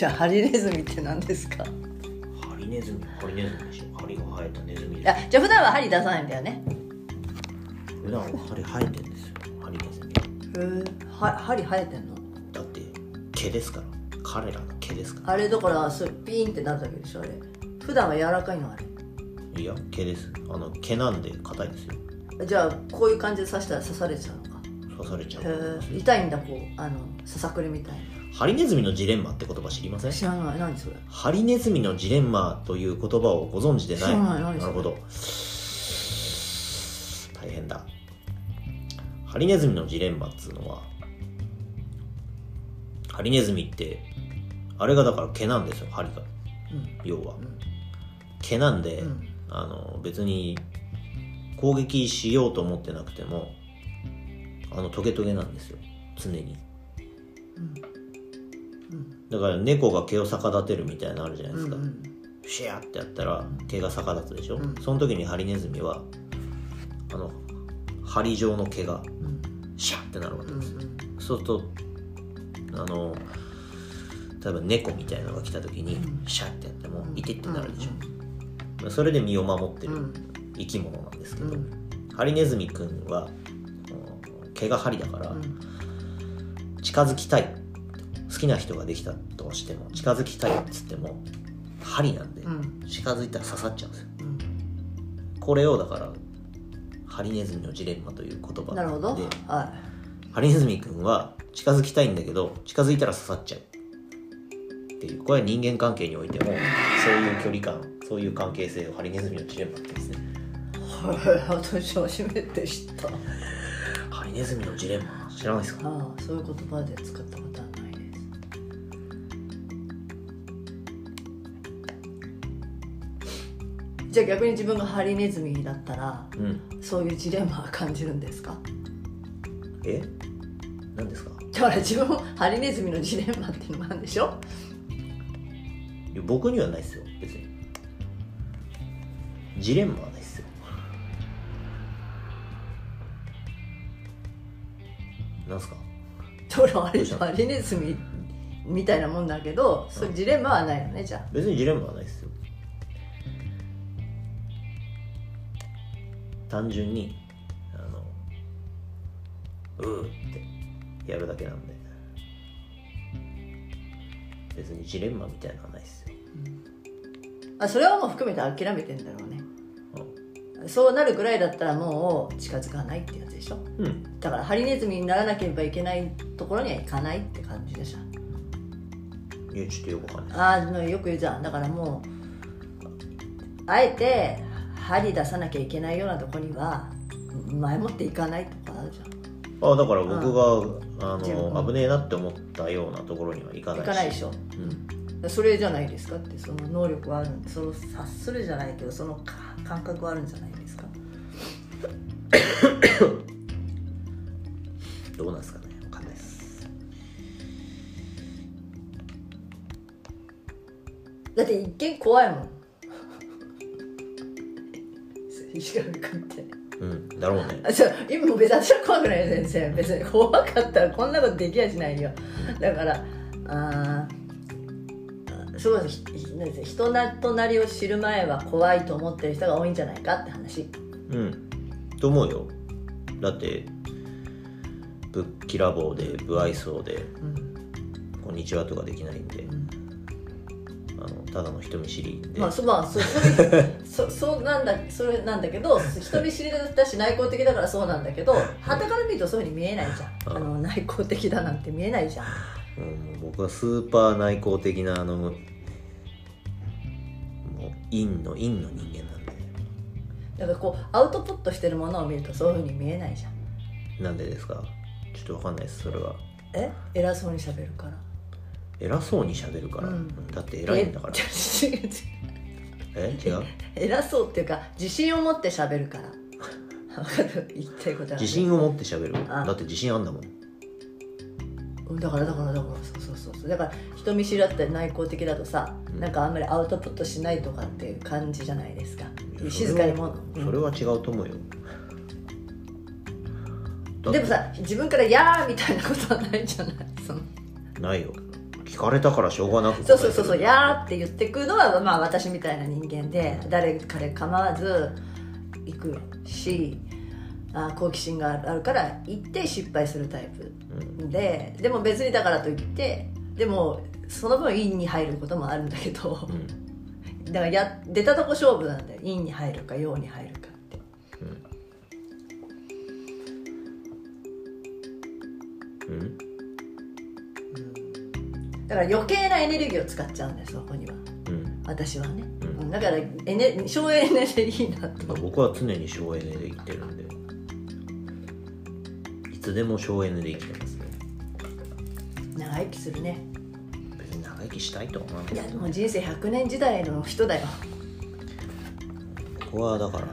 じゃあハリネズミって何ですか？ハリネズミハリネズミでしょ？針が生えたネズミいでやじゃあ普段は針出さないんだよね。普段は針生えてんですよ。ハリネズミへえ。は針生えてんの？だって毛ですから。彼らの毛ですかあれだからそうピーンってなるだけでしょあれ。普段は柔らかいのあれ。らいや毛です。あの毛なんで硬いですよ。じゃあこういう感じで刺したら刺されちゃうのか？刺されちゃう。痛いんだこうあのささくれみたいハリネズミのジレンマって言葉知りません？な知らない。何それ？ハリネズミのジレンマという言葉をご存知でない。知らない。何それ？るほど。大変だ。ハリネズミのジレンマっつうのはハリネズミってあれがだから毛なんですよ針がうん。要は。うん。毛なんで、うん。あの別に攻撃しようと思ってなくてもあのトゲトゲなんですよ。常に。うんだから猫が毛を逆立てるみたいなのあるじゃないですか、うんうん。シャーってやったら毛が逆立つでしょ、うん。その時にハリネズミはあの針状の毛がうん。シャーってなるわけうんです、そうするとあの例えば猫みたいなのが来た時にうん。シャーってやってもうん。イテってなるでしょ、それで身を守ってるうん。生き物なんですけど、うん。ハリネズミくんはうん毛が針だからうん。近づきたい。好きな人ができたとしても近づきたいっつっても針なんでうん。近づいたら刺さっちゃうんですよ。うん。これをだからハリネズミのジレンマという言葉なるほど。ではハリネズミくんは近づきたいんだけど近づいたら刺さっちゃう。っていうこれは人間関係においてもそういう距離感そういう関係性をハリネズミのジレンマってですね。い私初めて知った。あハリネズミのジレンマ知らないですか？あそういう言葉で使っじゃあ逆に自分がハリネズミだったらうん。そういうジレンマは感じるんですか？え？何ですか？だから自分もハリネズミのジレンマっていうのもあるんでしょ？いや僕にはないですよ別に。ジレンマはないですよ。なんすか？だからハリネズミみたいなもんだけどそういうジレンマはないのねじゃ別にジレンマはないです単純にあのうーってやるだけなんで。別にジレンマみたいなのはないですよ、ああそれはもう含めて諦めてんだろうね。そうなるぐらいだったらもう近づかないってやつでしょ。うん、うん、だからハリネズミにならなければいけないところには行かないって感じでし。ょいやちょっとよくわかんない。ああよく言うじゃん。だからもうあえて針出さなきゃいけないようなとこには前もっていかないとかあるじゃん。あだから僕があの危ねえなって思ったようなところには行かない行かないでしょ。うん、それじゃないですかってその能力はあるんでその察するじゃないけどそのか感覚はあるんじゃないですか。どうなんですかね。わかんないです。だって一見怖いもん石上君ってうんだろうね。あそう今も別に私は怖くないよ全然別に怖かったらこんなことできやしないよ。だからあーそうです。ひなんです人なとなりを知る前は怖いと思ってる人が多いんじゃないかって話。うんと思うよ。だってぶっきらぼうで不愛想でうん「こんにちは」とかできないんで。うんあのただの人見知りで、まあそ まあそそそそうなんだそれなんだけど人見知りだし内向的だからそうなんだけど傍から見るとそういうふうに見えないじゃん。あの内向的だなんて見えないじゃん。うんもう僕はスーパー内向的なあのもう陰の陰の人間なんで。だからこうアウトプットしてるものを見るとそういうふうに見えないじゃん。なんでですか？ちょっとわかんないですそれは。え？偉そうに喋るから偉そうにしゃべるから、うん。だって偉いんだから。え違う？偉そうっていうか自信を持って喋るから。わかる言いたいことは自信を持ってしゃべる。あ。だって自信あんだもん。うんだからだからだからそうそうそうそう。だから人見知りだったり内向的だとさ、うん。なんかあんまりアウトプットしないとかっていう感じじゃないですか。静かにも、うん。それは違うと思うよ。だってでもさ自分から「やー」みたいなことはないじゃない？その。ないよ聞かれたからしょうがなくそうそうそうそう「答やー」って言ってくるのは、まあ、私みたいな人間で誰彼構わず行くしあ好奇心があるから行って失敗するタイプででも別にだからといってでもその分院に入ることもあるんだけどうん。だからや出たとこ勝負なんだよ。院に入るか陽に入るかって。うんだから余計なエネルギーを使っちゃうんですそこには。うん。私はね、うん。うんだからエネ省エネでいいなと僕は常に省エネで生きてるんで。いつでも省エネで生きてますね。長生きするね。別に長生きしたいとは思わない。いやもう人生100年時代の人だよ。僕はだから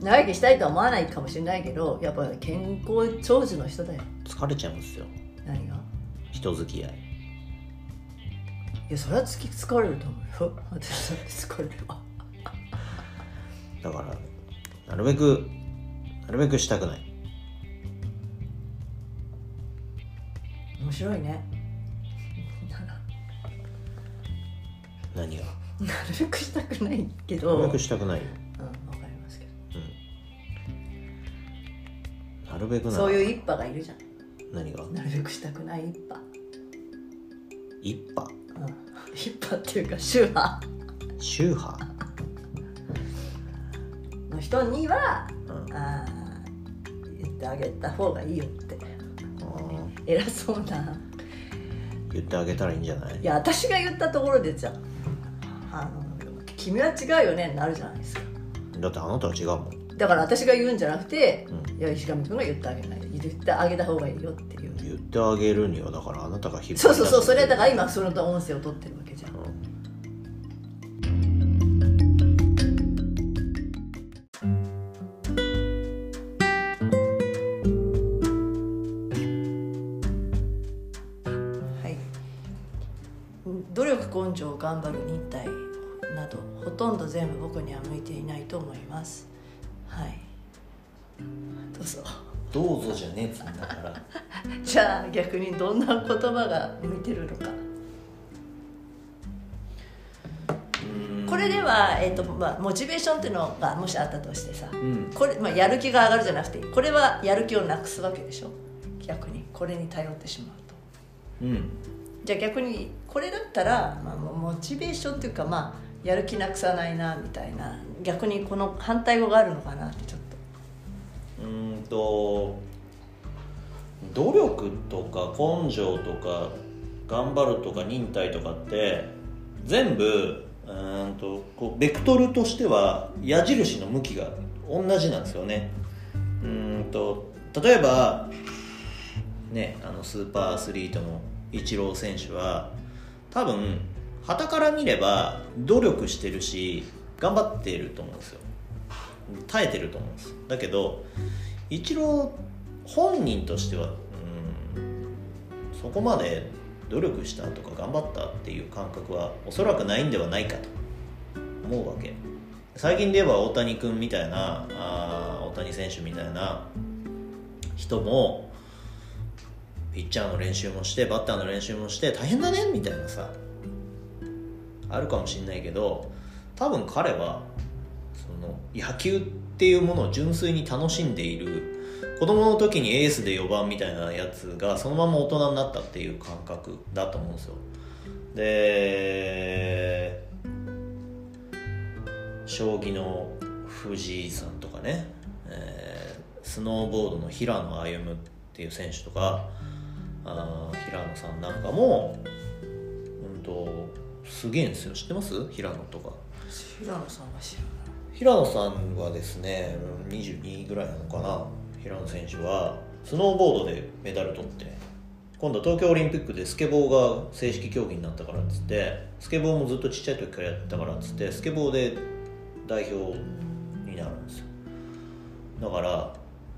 長生きしたいとは思わないかもしれないけどやっぱ健康長寿の人だよ。疲れちゃうんですよ。何が？人付き合いいやそれは疲れると思うよ。私だって疲れるわ。だからなるべくなるべくしたくない。面白いね。何が？なるべくしたくないけなどるべくしたくないよ。うんわかりますけなるべくなどそういう一派がいるじゃん。何が？なるべくしたくない一派。一派？うん一派っていうか宗派宗派の人にはうん。あー言ってあげた方がいいよって。偉そうな。言ってあげたらいいんじゃない？いや私が言ったところでじゃああの君は違うよねになるじゃないですか。だってあなたは違うもん。だから私が言うんじゃなくて、うん。いや石上君が言ってあげない言ってあげた方がいいよっていう言ってあげるにはだからあなたが引っそうそうそうそれはだからら今その音声を取ってるわけじゃん。はい。努力根性頑張る忍耐などほとんど全部僕には向いていないと思います。はい。どうぞどうぞじゃねえっつうんだから。じゃあ逆にどんな言葉が向いてるのか。これでは、えーとまあ、モチベーションっていうのがもしあったとしてさうん。これ、まあ、やる気が上がるじゃなくてこれはやる気をなくすわけでしょ？逆に。これに頼ってしまうと。うん。じゃあ逆にこれだったら、まあ、モチベーションっていうかまあやる気なくさないなみたいな。逆にこの反対語があるのかなってちょっとうんと努力とか根性とか頑張るとか忍耐とかって全部うんとこうベクトルとしては矢印の向きが同じなんですよね。うんと例えばねあのスーパーアスリートのイチロー選手は多分旗から見れば努力してるし頑張っていると思うんですよ。耐えてると思うんです。だけど一郎本人としては、うん、そこまで努力したとか頑張ったっていう感覚はおそらくないんではないかと思うわけ。最近で言えば大谷君みたいなあ大谷選手みたいな人もピッチャーの練習もしてバッターの練習もして大変だねみたいなさあるかもしれないけど多分彼は野球っていうものを純粋に楽しんでいる子供の時にエースで4番みたいなやつがそのまま大人になったっていう感覚だと思うんですよ。で将棋の藤井さんとかね、えースノーボードの平野歩夢っていう選手とかあ平野さんなんかもうんとすげえんですよ。知ってます？平野とか。平野さんは知らない平野さんはですねうん22ぐらいなのかな平野選手は。スノーボードでメダル取って今度東京オリンピックでスケボーが正式競技になったからっつってスケボーもずっとちっちゃい時からやったからっつってスケボーで代表になるんですよ。だから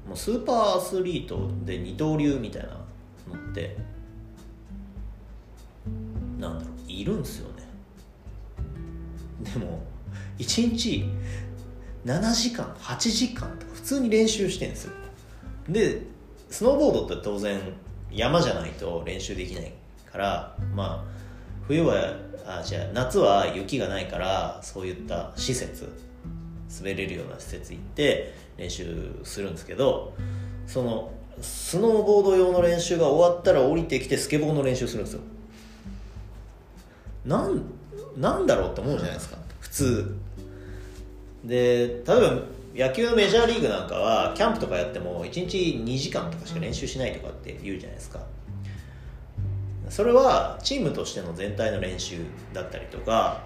もうスーパーアスリートで二刀流みたいなのってなんだろういるんですよね。でも1日7時間8時間とか普通に練習してるんですよ。でスノーボードって当然山じゃないと練習できないからまあ冬はあじゃあ夏は雪がないからそういった施設滑れるような施設行って練習するんですけどそのスノーボード用の練習が終わったら降りてきてスケボーの練習するんですよ。なんなんだろうって思うじゃないですか。普通。で例えば野球のメジャーリーグなんかはキャンプとかやっても1日2時間とかしか練習しないとかって言うじゃないですか。それはチームとしての全体の練習だったりとか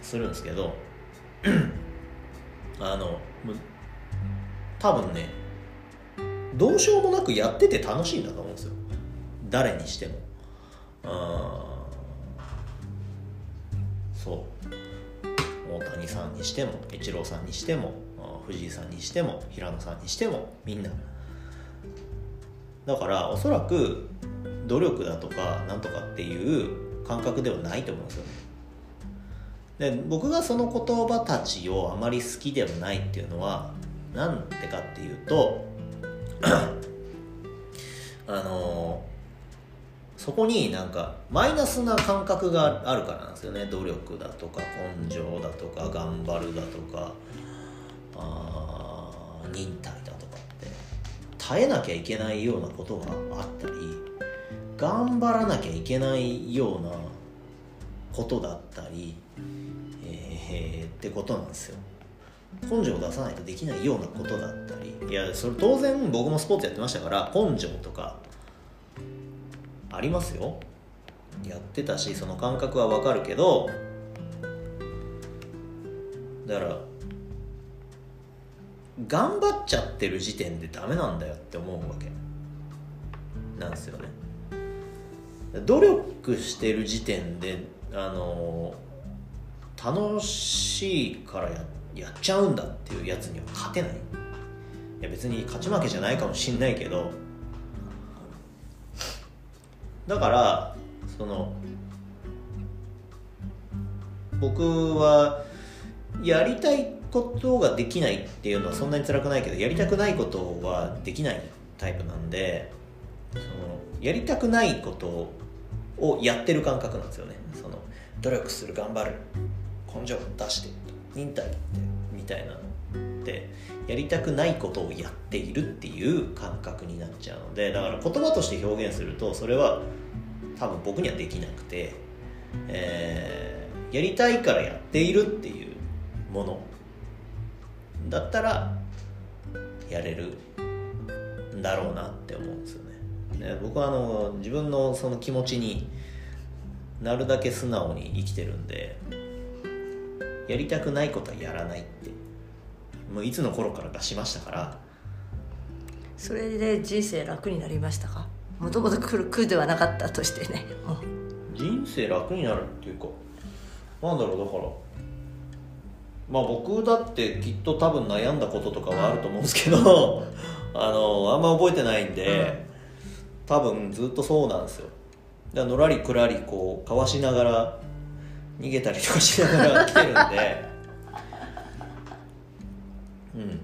するんですけど あの多分ねどうしようもなくやってて楽しいんだと思うんですよ。誰にしても。あそう。大谷さんにしてもイチローさんにしても藤井さんにしても平野さんにしてもみんな。だからおそらく努力だとかなんとかっていう感覚ではないと思うんですよね。で僕がその言葉たちをあまり好きではないっていうのはなんでかっていうとそこになんかマイナスな感覚があるからなんですよね。努力だとか根性だとか頑張るだとかあ忍耐だとかって。耐えなきゃいけないようなことがあったり頑張らなきゃいけないようなことだったり、えー、ってことなんですよ。根性を出さないとできないようなことだったり。いやそれ当然僕もスポーツやってましたから根性とかありますよ。やってたしその感覚はわかるけどだから頑張っちゃってる時点でダメなんだよって思うわけ。なんですよね。努力してる時点であの楽しいからややっちゃうんだっていうやつには勝てない。いや別に勝ち負けじゃないかもしんないけどだからその僕はやりたいことができないっていうのはそんなに辛くないけどやりたくないことはできないタイプなんでそのやりたくないことをやってる感覚なんですよね。その努力する頑張る根性出して忍耐ってみたいなのってやりたくないことをやっているっていう感覚になっちゃうのでだから言葉として表現するとそれは多分僕にはできなくて、えー、やりたいからやっているっていうものだったらやれるんだろうなって思うんですよね。で僕はあの自分のその気持ちになるだけ素直に生きてるんでやりたくないことはやらないってもういつの頃からかしましたから。それで人生楽になりましたか？もともと苦苦ではなかったとしてね。人生楽になるっていうかなんだろうだからまあ僕だってきっと多分悩んだこととかはあると思うんですけど あのあんま覚えてないんで、多分ずっとそうなんですよ。だのらりくらりこうかわしながら逃げたりとかしながら来てるんでうん。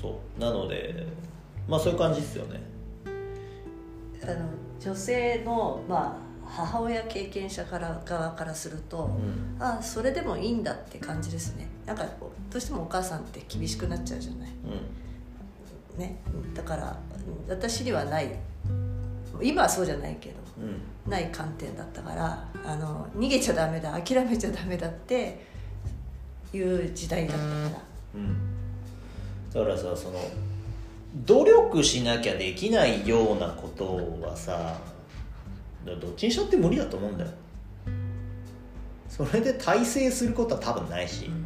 そう。なのでまあそういう感じですよね。あの女性のまあ母親経験者から側からすると、うん、あそれでもいいんだって感じですね。なんかどうしてもお母さんって厳しくなっちゃうじゃない、うん、ね、だから私にはない。今はそうじゃないけど、うん、ない観点だったからあの逃げちゃダメだ諦めちゃダメだっていう時代だったから、うん、だからさその努力しなきゃできないようなことはさどっちにしたって無理だと思うんだよ。それで大成することは多分ないし、うん、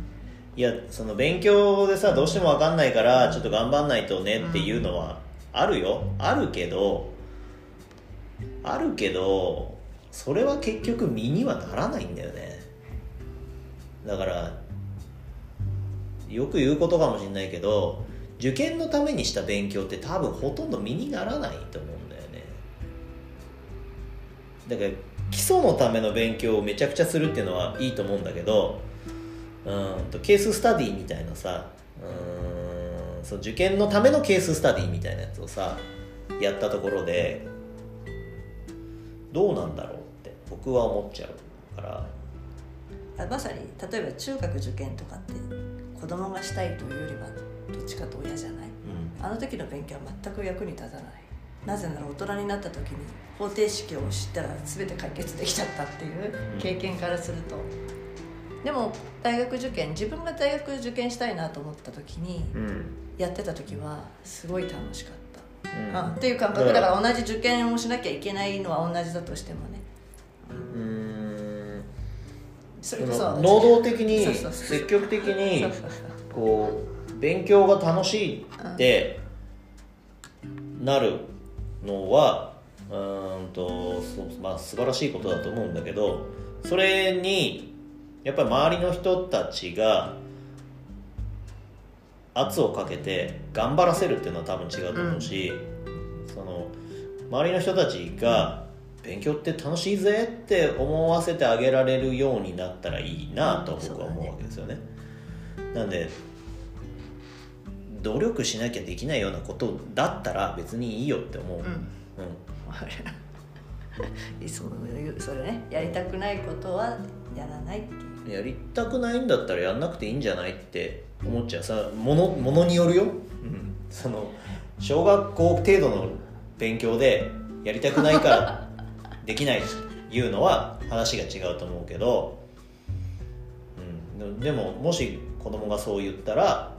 いやその勉強でさどうしても分かんないからちょっと頑張んないとねっていうのはあるよ。あるけどあるけどそれは結局身にはならないんだよね。だからよく言うことかもしれないけど受験のためにした勉強って多分ほとんど身にならないと思うんだよね。だから基礎のための勉強をめちゃくちゃするっていうのはいいと思うんだけどうんとケーススタディみたいなさうんそう受験のためのケーススタディみたいなやつをさやったところでどうなんだろうって僕は思っちゃうから。まさに例えば中学受験とかって子供がしたいというよりはどっちかと親じゃない？うん。あの時の勉強は全く役に立たない。なぜなら大人になった時に方程式を知ったら全て解決できちゃったっていう経験からすると、でも大学受験自分が大学受験したいなと思った時にうん。やってた時はすごい楽しかった、うん。あっていう感覚。だから同じ受験をしなきゃいけないのは同じだとしてもね。うーんそれこそ能動的に積極的にこう勉強が楽しいってなるのはうーんとまあ素晴らしいことだと思うんだけどそれにやっぱり周りの人たちが圧をかけて頑張らせるっていうのは多分違うと思うし、その周りの人たちが勉強って楽しいぜって思わせてあげられるようになったらいいなと僕は思うわけですよね。なんで努力しなきゃできないようなことだったら別にいいよって思う、うん。うん。それねやりたくないことはやらないってやりたくないんだったらやんなくていいんじゃないって思っちゃう。さものものによるよ、うん、その小学校程度の勉強でやりたくないからできないっていうのは話が違うと思うけど、うん、でももし子供がそう言ったら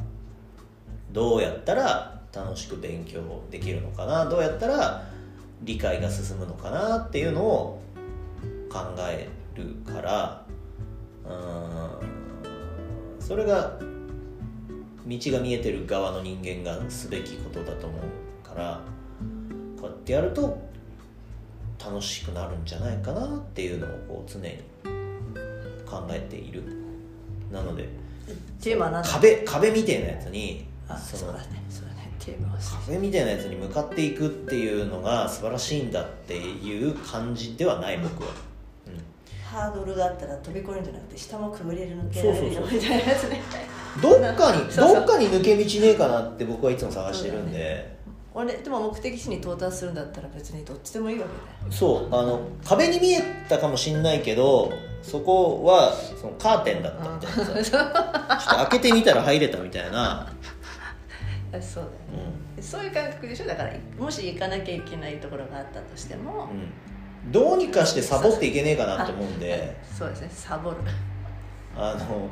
どうやったら楽しく勉強できるのかな？どうやったら理解が進むのかなっていうのを考えるから。それが道が見えてる側の人間がすべきことだと思うから。こうやってやると楽しくなるんじゃないかなっていうのをこう常に考えている。なのでテーマ壁壁みたいなやつにあそのそうだね。そうだね。テーマ壁みたいなやつに向かっていくっていうのが素晴らしいんだっていう感じではない僕は、ハードルがあったら飛び越えるんじゃなくて下もくぐれる抜けられるよみたいなやつね。うん、どっかにどっかに抜け道ねえかなって僕はいつも探してるんで俺でも目的地に到達するんだったら別にどっちでもいいわけそうあの壁に見えたかもしんないけどそこはそのカーテンだったみたいなさ。ちょっと開けてみたら入れたみたいな、そうだようねそういう感覚でしょ？だからもし行かなきゃいけないところがあったとしても、んうん、どうにかしてサボっていけねえかなって思うんで。そうですね。サボる。あの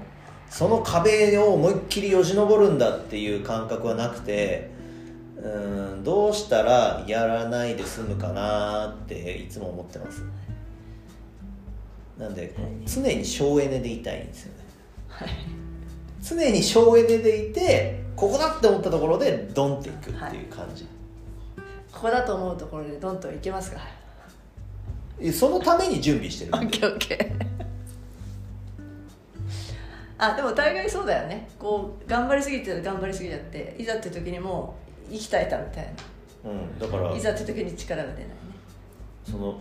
その壁を思いっきりよじ登るんだっていう感覚はなくてうんどうしたらやらないで済むかなっていつも思ってます。なんで常に省エネでいたいんですよね。はい。常に省エネでいてここだって思ったところでドンっていくっていう感じ、ここだと思うところでどんと行けますか？えそのために準備してるんでオッケーオッケー。あでも大概そうだよね。こう頑張りすぎて頑張りすぎちゃっていざって時にもう息絶えたみたいうん、だから。ないざって時に力が出ないね。その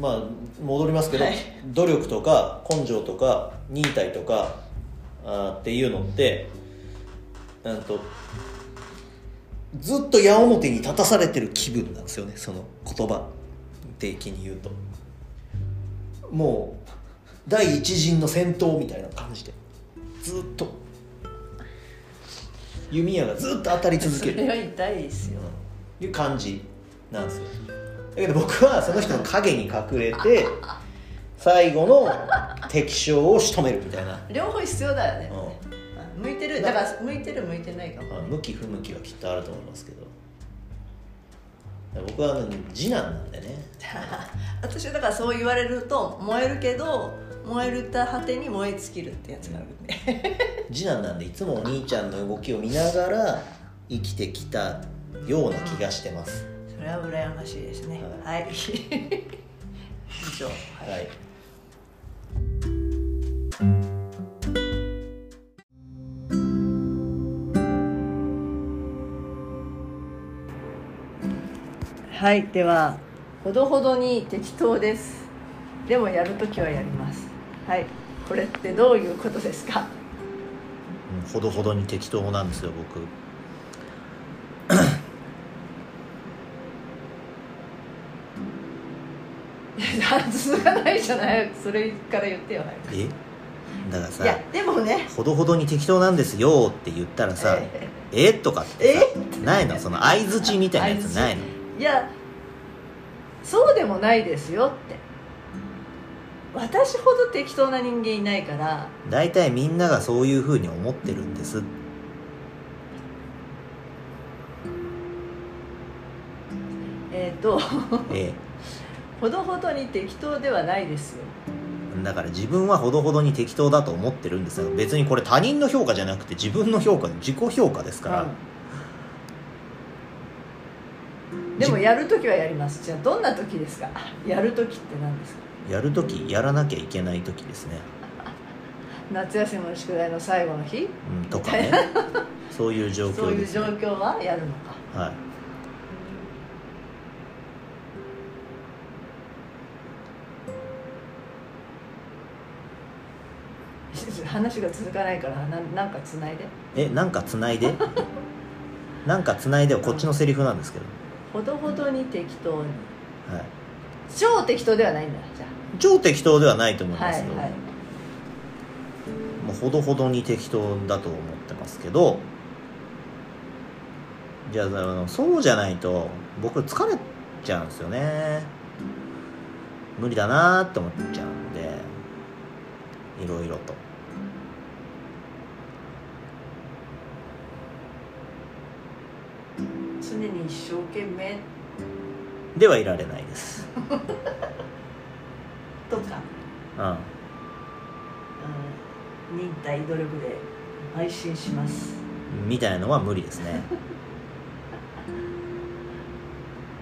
まあ戻りますけど、はい。努力とか根性とか忍耐とかあーっていうのってうんとずっと矢面に立たされてる気分なんですよねその言葉的に言うと。もう第一陣の戦闘みたいな感じで。ずっと弓矢がずっと当たり続ける。それは痛いですよ。いう感じなんですよだけど僕はその人の影に隠れて最後の敵将を仕留めるみたいな、両方必要だよね、う向いてるだから向いてる向いてないかも。まあ、向き不向きはきっとあると思いますけど。僕はあの次男なんでね。私はだからそう言われると燃えるけど燃えるた果てに燃え尽きるってやつがあるんで次男なんでいつもお兄ちゃんの動きを見ながら生きてきたような気がしてます、それは羨ましいですね。はい。以上。はい。はい。ではほどほどに適当です。でもやるときはやりますはい。これってどういうことですか？うんほどほどに適当なんですよ僕。続かないじゃない。それから言ってよえ？だからさいやでもね。ほどほどに適当なんですよって言ったらさえ？え？とかってさないの？その相づちみたいなやつないの？いやそうでもないですよって私ほど適当な人間いないから大体みんながそういうふうに思ってるんです。えっ、とえほどほどに適当ではないですよ。えだから自分はほどほどに適当だと思ってるんですよ。別にこれ他人の評価じゃなくて自分の評価自己評価ですから、うん。でもやるときはやります。じゃあどんな時ですか？やるときって何ですか？やるときやらなきゃいけないときですね、夏休みの宿題の最後の日？うん、とかね。そういう状そういう状況はやるのか。はい。話が続かないからななんかつないで？えなんかつないで？なんかつ ないではこっちのセリフなんですけど、ほどほどに適当に。はい、超適当ではないんだじゃ超適当ではないと思いますよ、はいもうほどほどに適当だと思ってますけどじゃああのそうじゃないと僕疲れちゃうんですよね。無理だなーって思っちゃうんでいろいろと。常に一生懸命。ではいられないです とか、うん。うん、忍耐努力で邁進します。みたいなのは無理ですね。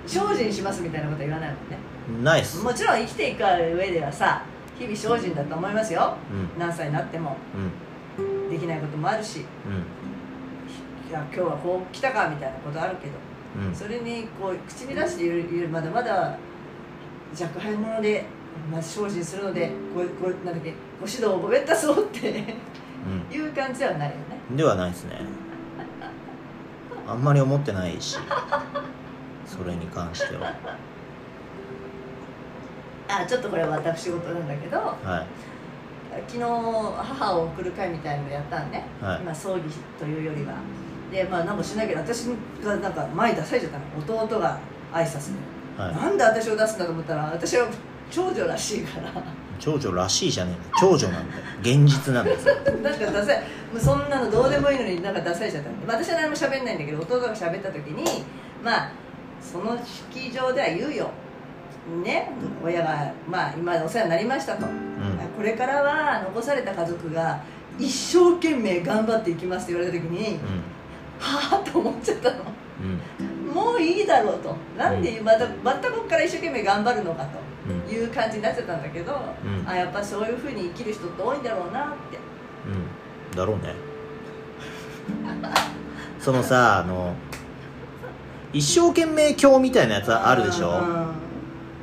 精進しますみたいなことは言わないもんね。ないっす。もちろん生きていく上ではさ日々精進だと思いますよ。うん。何歳になっても。うん。できないこともあるし。いうん。や今日はこう来たかみたいなことあるけど。うん。それにこう口に出して言う言うまだまだ若輩者で、まあ、精進するのでごごなんだっけご指導をごべったそうっていう感じではないよね。うんではないですね。あんまり思ってないしそれに関しては。あちょっとこれは私事なんだけどはい。昨日母を送る会みたいなのやったんね、はい。今葬儀というよりは。でまあなんかしなきゃ私がなんか前に出されちゃったの。弟が挨拶で、はい。なんで私を出すんだと思ったら私は長女らしいから。長女らしいじゃねえの長女なんだよ。現実なんですよ。なんか出さもうそんなのどうでもいいのになんか出されちゃったのまあ私は何も喋んないんだけど弟が喋った時にまあその式場では言うよ。ね。親がまあ今お世話になりましたと、うん。これからは残された家族が一生懸命頑張っていきますって言われた時に、はあと思っちゃったの。うん。うんもういいだろうと。なんでまたまたここから一生懸命頑張るのかうんという感じになっちゃったんだけど、うん。あやっぱそういうふうに生きる人って多いんだろうなって。うん。だろうね。そのさあの一生懸命教みたいなやつあるでしょ？うん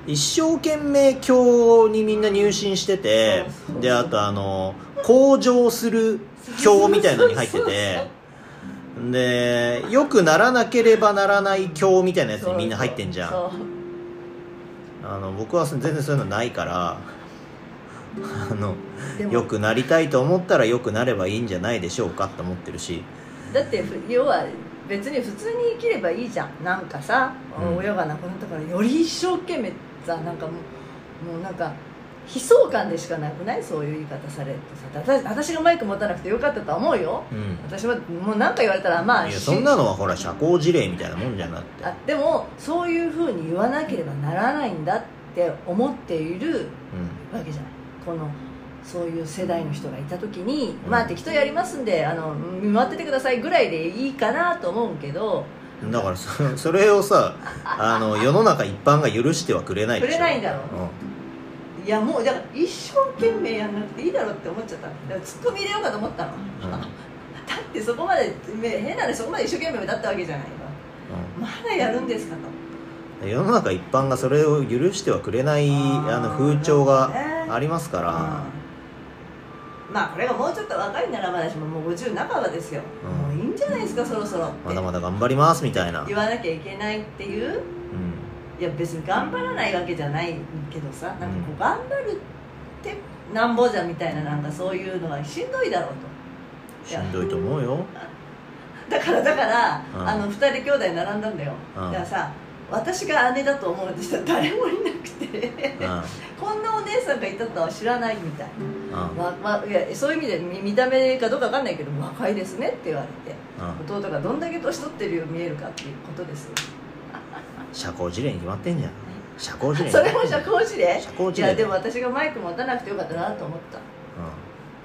一生懸命教にみんな入信しててであとあの向上する教みたいのに入っててでよくならなければならない教みたいなやつにみんな入ってんじゃんあの僕は全然そういうのないからあのよくなりたいと思ったらよくなればいいんじゃないでしょうかって思ってるし。だってふ要は別に普通に生きればいいじゃん。なんかさ、うん。親が亡くなったからより一生懸命さなんかもうもうなんか悲壮感でしかなくない？そういう言い方されるとさ。私私がマイク持たなくてよかったとは思うよ。うん。私はもう何か言われたらまあいやそんなのはほら社交辞令みたいなもんじゃなくて。あでもそういうふうに言わなければならないんだって思っているうわけじゃない。このそういう世代の人がいた時に、うん。まあ適当やりますんであの見回っててくださいぐらいでいいかなと思うけど。んだからそそれをさあの世の中一般が許してはくれないでしょ。くれないんだろういやもうだから一生懸命やんなくていいだろうって思っちゃった。だからツッコミ入れようかと思ったの、うん。だってそこまでめ変な話そこまで一生懸命だったわけじゃないの。ん。まだやるんですかと。うん世の中一般がそれを許してはくれないあの風潮がありますから、うん。まあこれがもうちょっと若いならまだしももう50半ばですよ、うん。もういいんじゃないですかそろそろまだまだ頑張りますみたいな、言わなきゃいけないっていううん、いや別に頑張らないわけじゃないけどさなんかこう頑張るってなんぼじゃみたいななんかそういうのはしんどいだろうと。しんどいと思うよ。だからだから、うん。あの2人兄弟並んだんだよ、うん。だからさ私が姉だと思うって人は誰もいなくてうん。こんなお姉さんがいたとは知らないみたいうん。わわいやそういう意味で見見た目かどうかわかんないけど若いですねって言われてうん。弟がどんだけ年取ってるように見えるかっていうことですよ社交辞令に決まってんじゃん。社交辞令。にそれも社交辞令？社交辞令いやでも私がマイク持たなくてよかったなと思った。う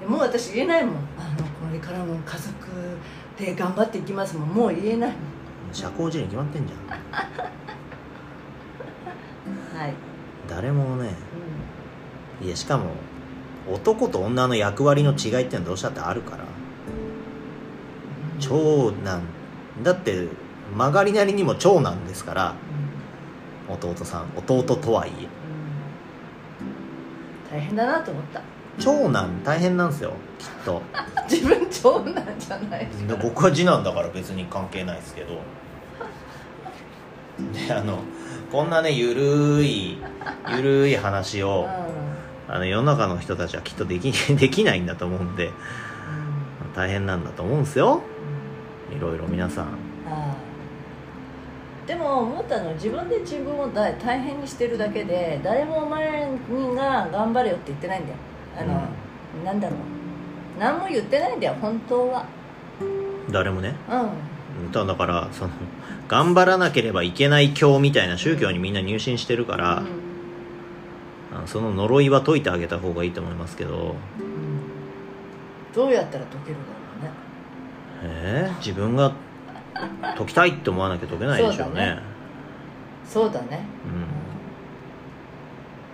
でもう私言えないもん。あのこれからも家族で頑張っていきますもん。もう言えないもん。ん社交辞令に決まってんじゃん。はい、誰もねういやしかも男と女の役割の違いってのはどうしたってあるから。ん、長男。だって曲がりなりにも長男ですから。うん弟さん弟とはいえ。大変だなと思った。長男大変なんですよきっと。自分長男じゃないしで僕は次男だから別に関係ないですけど。であのこんなねゆるいゆるい話をあの世の中の人たちはきっとでき できないんだと思うんで大変なんだと思うんですよ。いろいろ皆さんでも思ったのは自分で自分を大大変にしてるだけで誰もお前にが頑張れよって言ってないんだよ。あの、なんだろう。何も言ってないんだよ本当は。誰もね。うん。だだからその頑張らなければいけない教みたいな宗教にみんな入信してるから、うん。その呪いは解いてあげた方がいいと思いますけど。うん。どうやったら解けるだろうね。えー、自分が解きたいって思わなきゃ解けないでしょうね。そうだね。ね。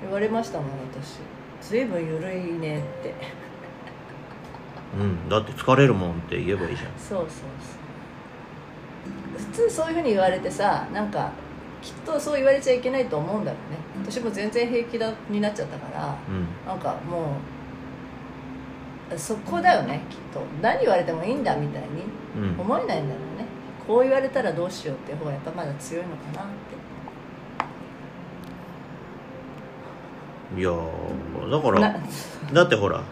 うん。言われましたもん私。随分ゆるいねって。うん、だって疲れるもんって言えばいいじゃん。そうそうそう。普通そういうふうに言われてさなんかきっとそう言われちゃいけないと思うんだろうね。私も全然平気だになっちゃったからうん。なんかもうそこだよねきっと。何言われてもいいんだみたいにうん。思えないんだろうねこう言われたらどうしようって方がやっぱまだ強いのかなって。いやーだかならだってほら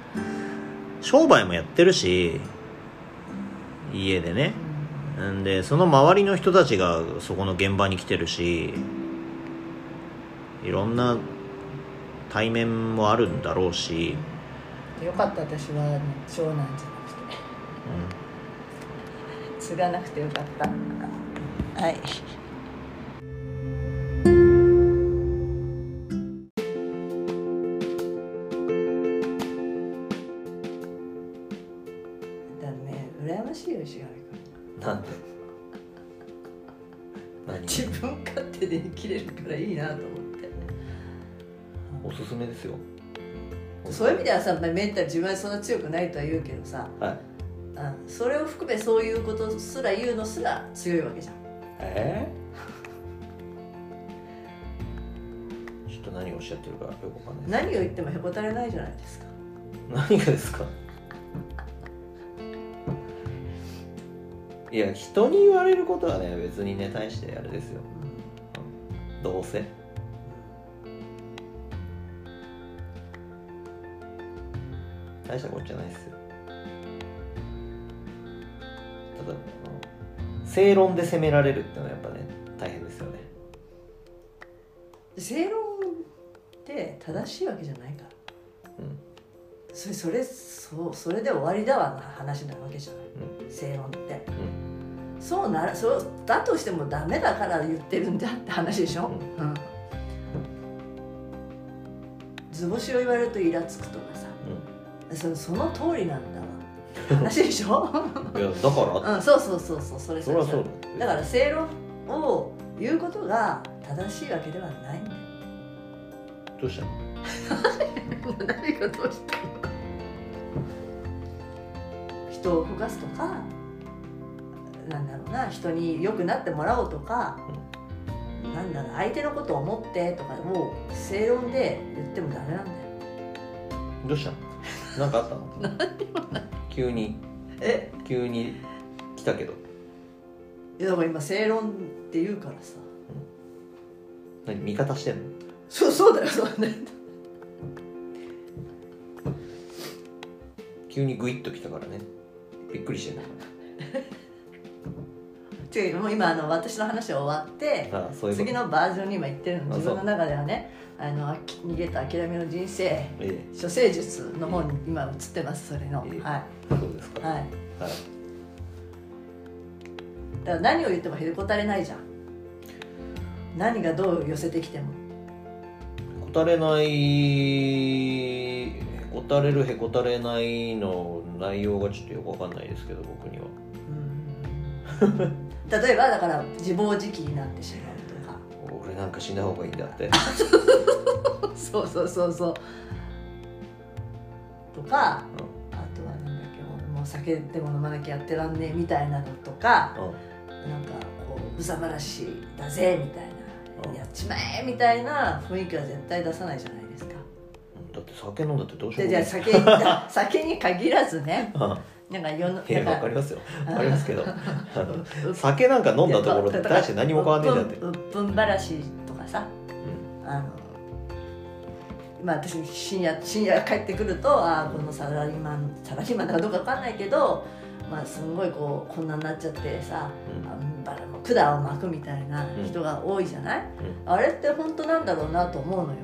商売もやってるし家でね。ん。でその周りの人たちがそこの現場に来てるしいろんな対面もあるんだろうし、よかった私は長男じゃなくて継がなくてよかった。はい。だね羨ましいよ石上君。うん、なんで？何？自分勝手で生きれるからいいなと思って。おすすめですよ。そういう意味ではさまあメンタル自分はそんな強くないとは言うけどさ。はい。あそれを含めそういうことすら言うのすら強いわけじゃん。え？ちょっと何をおっしゃってるかよくわかんない何を言ってもへこたれないじゃないですか。何がですか？いや人に言われることはね別にね大してあれですよ。どうせ？大したことじゃないですよ正論で責められるってのはやっぱね大変ですよね。正論って正しいわけじゃないから。うん。それそれそうそれで終わりだわな話なわけじゃない。うん。正論って。うん。そうならそうだとしてもダメだから言ってるんだって話でしょ、うん。図星を言われるとイラつくとかさ。そその通りなんだ 話でしょ？いやだから？うんそうそうそうそうそれそりゃそうだだから正論を言うことが正しいわけではないんだよ。どうしたの？何がどうしたの？人を動かすとかなんだろうな人に良くなってもらおうとか、なんだろう相手のことを思ってとかもう正論で言ってもダメなんだよ。どうしたの？なんかあったの？急に。え？急に来たけど。いやだから今正論って言うからさ。何？味方してんの？そうそうだよそうだよ。急にグイッときたからね。びっくりしてんだ違うもう今あの私の話は終わってあそういうこと。次のバージョンに今言ってるの。あ自分の中ではねあのあき逃げた諦めの人生え処世術の方に今映ってますそれの、ええ。はえそうですか。いはい。はい。だから何を言ってもへこたれないじゃん。何がどう寄せてきても。へこたれないへこたれるへこたれないの内容がちょっとよくわかんないですけど僕には。うん 例えばだから自暴自棄になってしまうとか。俺なんか死んだ方がいいんだって。そうそうそうそう。とか、あとはなんだっけもうもう酒でも飲まなきゃやってらんねえみたいなのとか、うん。なんかこううさばらしだぜみたいな、うんやっちまえみたいな雰囲気は絶対出さないじゃないですか。だって酒飲んだってどうしようでもじない酒酒に限らずね。あなんか世のわかりますよ。わかりますけど。あのう酒なんか飲んだところで大して何も変わんねえじゃんって、うっぷんばらしとかさうんあのまあ私深夜深夜帰ってくるとああこのサラリーマンサラリーマンだかどうかわかんないけどまあすんごいこうこんなになっちゃってさ、うんバラの管を巻くみたいな人が多いじゃない、あれって本当なんだろうなと思うのよ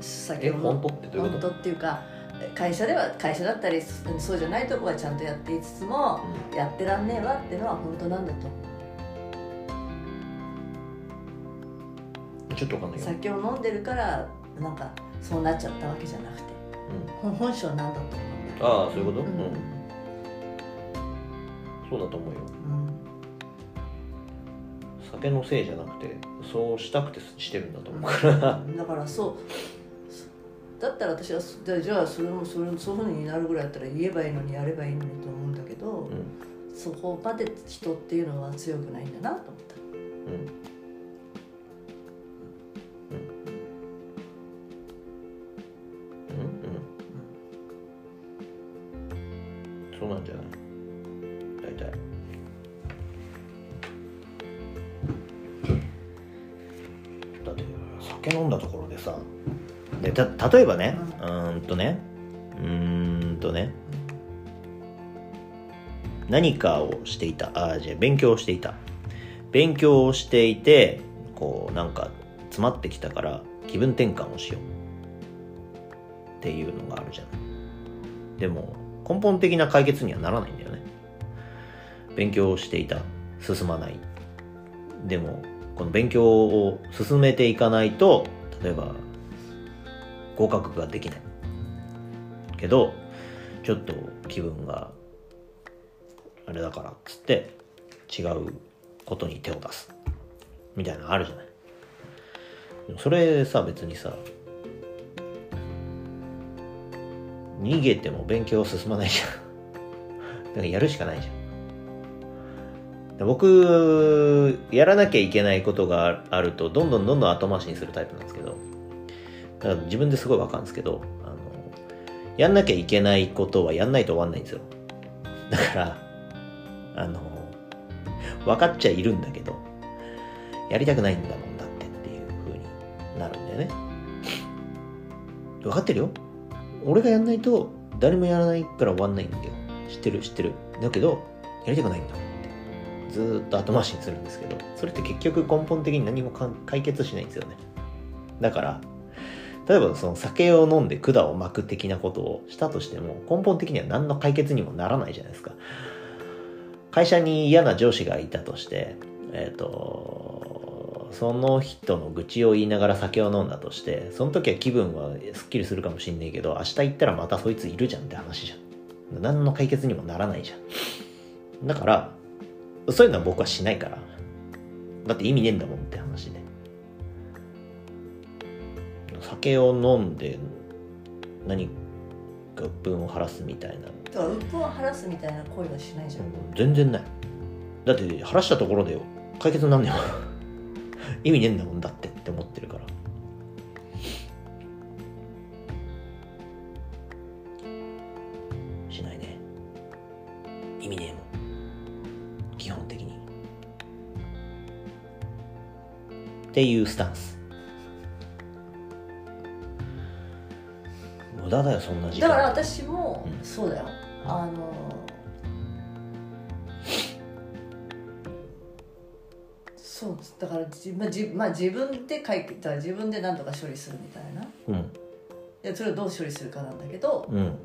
先えほど本当ってどういうこと本当っていうか会社では会社だったりそうじゃないとこはちゃんとやっていつつもやってらんねえわってのは本当なんだと思う。んちょっとわかんない酒を飲んでるからなんかそうなっちゃったわけじゃなくて。うん。本本性なんだと思う？ああそういうこと、ううん。んそうだと思うよ。うん。酒のせいじゃなくてそうしたくてしてるんだと思うから。だからそうだったら私はじゃあじゃあそれもそれそういうふうになるぐらいだったら言えばいいのにやればいいのにと思うんだけど、うん。そこまで人っていうのは強くないんだなと思った。うん。うん。うん。そうなん。じゃない大体だって酒飲ん。だところでた例えばねうんとねうんとね何かをしていたあじゃあ勉強をしていた。勉強をしていてこうなんか詰まってきたから気分転換をしよう。っていうのがあるじゃない。でも根本的な解決にはならないんだよね。勉強をしていた。進まない。でもこの勉強を進めていかないと例えば合格ができない。けどちょっと気分があれだからっつって違うことに手を出す。みたいなのあるじゃない。それさ別にさ逃げても勉強進まないじゃん。だからやるしかないじゃん。僕やらなきゃいけないことがあるとどんどんどんどん後回しにするタイプなんですけど。だから自分ですごいわかるんですけどあのやんなきゃいけないことはやんないと終わんないんですよ。だからあの分かっちゃいるんだけどやりたくないんだもんだってっていう風になるんだよね。分かってるよ。俺がやんないと誰もやらないから終わんないんだよ。知ってる知ってる。だけどやりたくないんだって。ずーっと後回しにするんですけどそれって結局根本的に何も解決しないんですよね。だから例えばその酒を飲んで管を巻く的なことをしたとしても根本的には何の解決にもならないじゃないですか。会社に嫌な上司がいたとしてえっ、とその人の愚痴を言いながら酒を飲んだとしてその時は気分はすっきりするかもしんないけど明日行ったらまたそいついるじゃんって話じゃん。何の解決にもならないじゃん。だからそういうのは僕はしないから。だって意味ねえんだもんって話で。酒を飲んで何か鬱憤を晴らすみたいな。だから鬱憤を晴らすみたいな行為はしないじゃん、全然ない。だって晴らしたところでよ。解決なんねよ 意味ねえんだもんだってって思ってるから。しないね。意味ねえもん。基本的に。っていうスタンス駄だよそんな時間。だから私もうん。そうだよ。あのそうだから自,、まあ自まあ、自分で解決自分で何とか処理するみたいな。うん。でそれをどう処理するかなんだけどうん。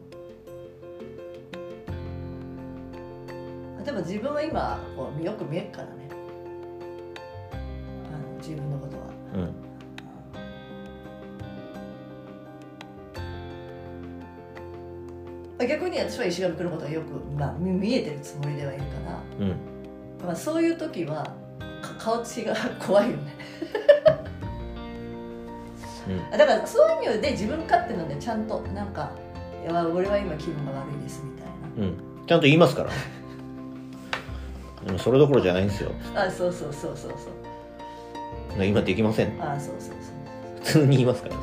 でも自分は今こうよく見えるからね逆に私は石上君のことはよく、まあ、見見えてるつもりではいるから、うん。まあ、そういう時はか顔つきが怖いよね。うん。だからそういう意味で自分勝手なんでちゃんとなんか「いや俺は今気分が悪いです」みたいうん。ちゃんと言いますから。でもそれどころじゃないんですよ。なあそうそうそうそうそう。今できません。あそうそうそう。普通に言いますからね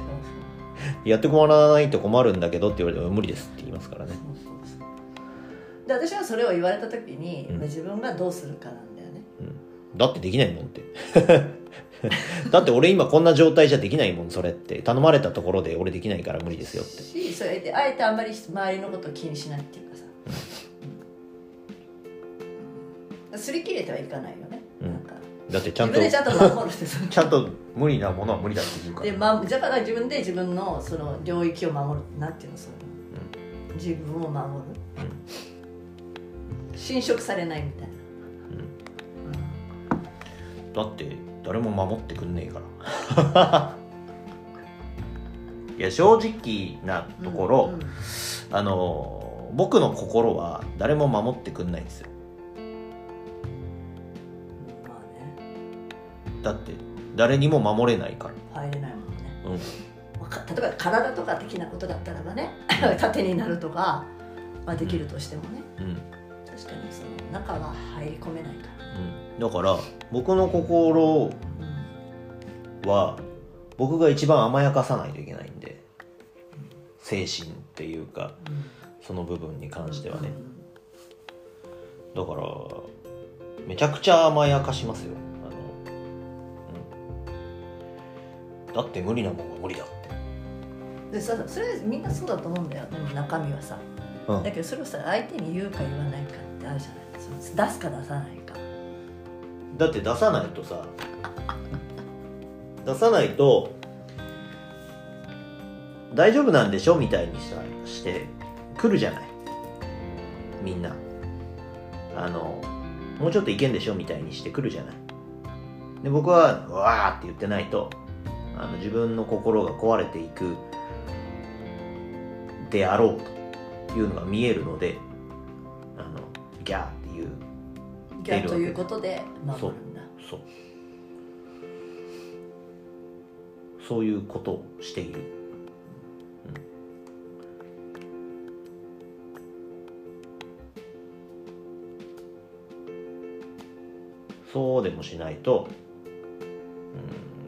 やってもらわないと困るんだけどって言われても無理ですって言いますからね。そうそうそう。で私はそれを言われた時に、うん。まあ自分がどうするかなんだよね。だってできないもんって。だって俺今こんな状態じゃできないもんそれって。頼まれたところで俺できないから無理ですよって。しそれであえてあんまり周りのことを気にしないっていうかさ、うん、すり切れてはいかないよね、だってちゃんと自分でちゃんと守るってちゃんと無理なものは無理だって言うから。で、ま、だから自分で自分のその領域を守るなんていうのその、自分を守る、侵食されないみたいな、だって誰も守ってくんねえから。いや正直なところ、うんうん。あの僕の心は誰も守ってくんないんですよだって誰にも守れないから。入れないもんね。うん。例えば体とか的なことだったらばね 縦になるとか、まあ、できるとしてもね。うん。確かにその中は入り込めないから、うん、だから僕の心うん。は僕が一番甘やかさないといけないんで。精神っていうかその部分に関してはね。だからめちゃくちゃ甘やかしますよだって無理なもんは無理だって。でさそれみんなそうだと思うんだよ。でも中身はさ、うん。だけどそれをさ相手に言うか言わないかってあるじゃない。その出すか出さないか。だって出さないとさ 出さないと大丈夫なんでしょみたいにしたして来るじゃない。みんな。あのもうちょっといけんでしょみたいにして来るじゃない。で僕はうわーって言ってないとあの自分の心が壊れていく。であろうというのが見えるのであのギャーっていうギャッということで守るんだ。そう。そういうことをしている、うん。そうでもしないと、うん、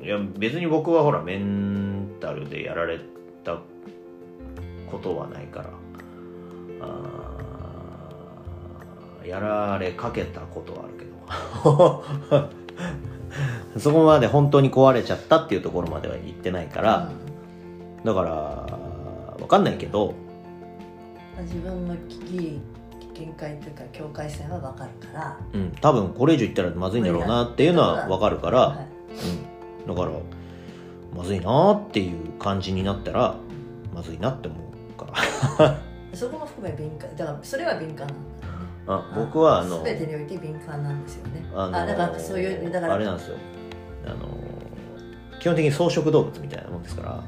いや別に僕はほらメンタルでやられたことはないから。あーやられかけたことはあるけど。そこまで本当に壊れちゃったっていうところまでは言ってないから、だからわかんないけど。うん自分のギリ限界というか境界線は分かるから。うん、多分これ以上言ったらまずいんだろうなっていうのはわかるから、はい。うん、だからまずいなっていう感じになったらまずいなって思うから。そこも含め敏感だからそれは敏感なんだよね。あ僕はあの全てにおいて敏感なんですよね。あのだからそういうだからあれなんですよ。あの基本的に草食動物みたいなもんですから。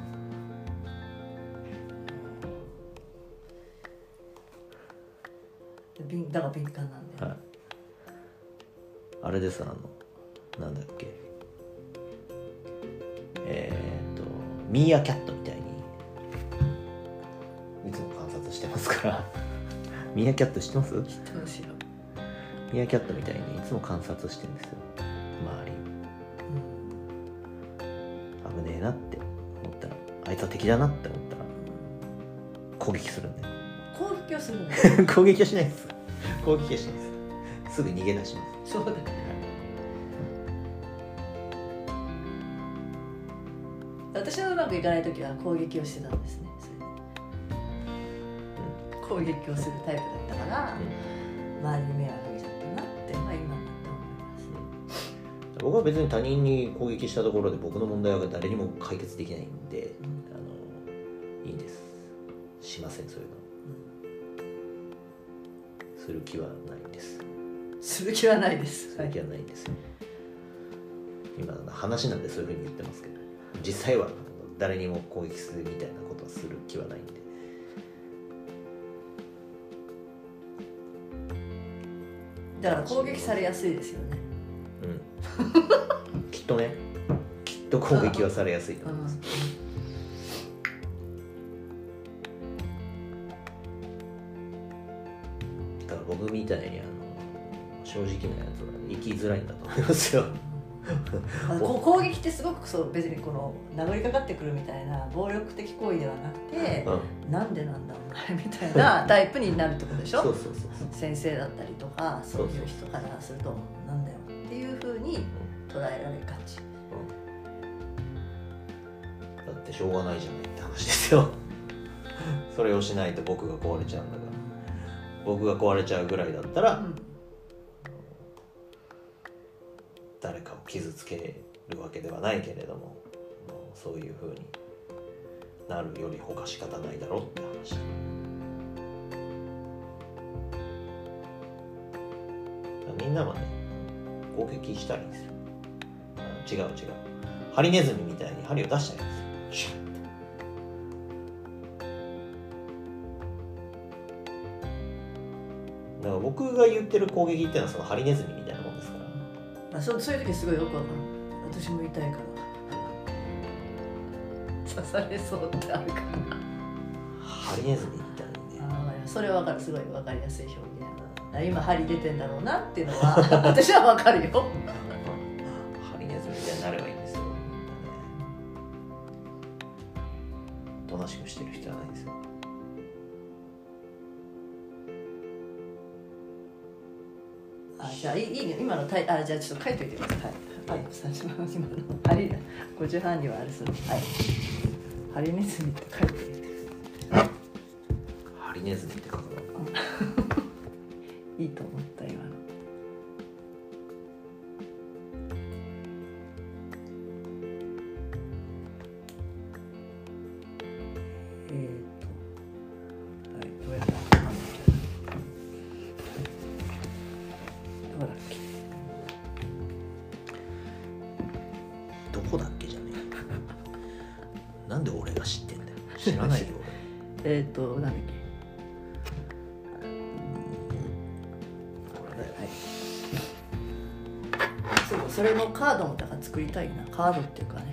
敏だから敏感なんだよ、はい。あれですあのなんだっけミーアキャットみたいにいつも観察してますから。ミーアキャット知ってます？知ってますよ、ミーアキャットみたいにいつも観察してるんですよ。周り。危ねえなって思ったら。あいつは敵だなって思ったら攻撃するんで。攻撃をするん 攻撃はしないです。攻撃はしないです。すぐ逃げ出します。そうだよいかない時は攻撃をしてたんですね。攻撃をするタイプだったから、周りに迷惑かけちゃったなってまあ今になって思います僕は別に他人に攻撃したところで僕の問題は誰にも解決できないんで、あのいいんです。しませんそういうの、する気はないです。する気はないです、する気はないんです。よ、今の話なんでそういうふうに言ってますけど。実際は誰にも攻撃するみたいなことはする気はないんで。だから攻撃されやすいですよね。うん。きっとね。きっと攻撃はされやすいとうん思います、だから僕みたいにあの正直なやつは生きづらいんだと思いますよ攻撃ってすごくそう別にこの殴りかかってくるみたいな暴力的行為ではなくて、うん。なんでなんだお前みたいな タイプになるってことでしょ？そうそうそう先生だったりとかそういう人からするとなんだよっていうふうに捉えられがち。だってしょうがないじゃないって話ですよ。それをしないと僕が壊れちゃうんだから。僕が壊れちゃうぐらいだったら、うん傷つけるわけではないけれどももうそういうふうになるより他仕方ないだろうって話。みんなはね攻撃したらいいんですよあ違う違う。ハリネズミみたいに針を出したらいいんですよシュッだから僕が言ってる攻撃っていうのはそのハリネズミあ、そそういう時すごいよくわかる私も痛いから。刺されそうってあるから。ハリネズミみたいにねあーそれはわかる。すごいわかりやすい表現あ今針出てんだろうなっていうのは 私はわかるよ。ハリネズミみたいになればいいんですよ。みんなねおとなしくしてる必要はないんですよあじゃあいいい。い。ね今のタイあじゃあちょっと書い。とい。てください。はい。最初の今のハリ五十半にはあれするはい。ハリネズミって書い。てハリネズミって書くのい。い。と思った今作りたいな。カードっていうかね。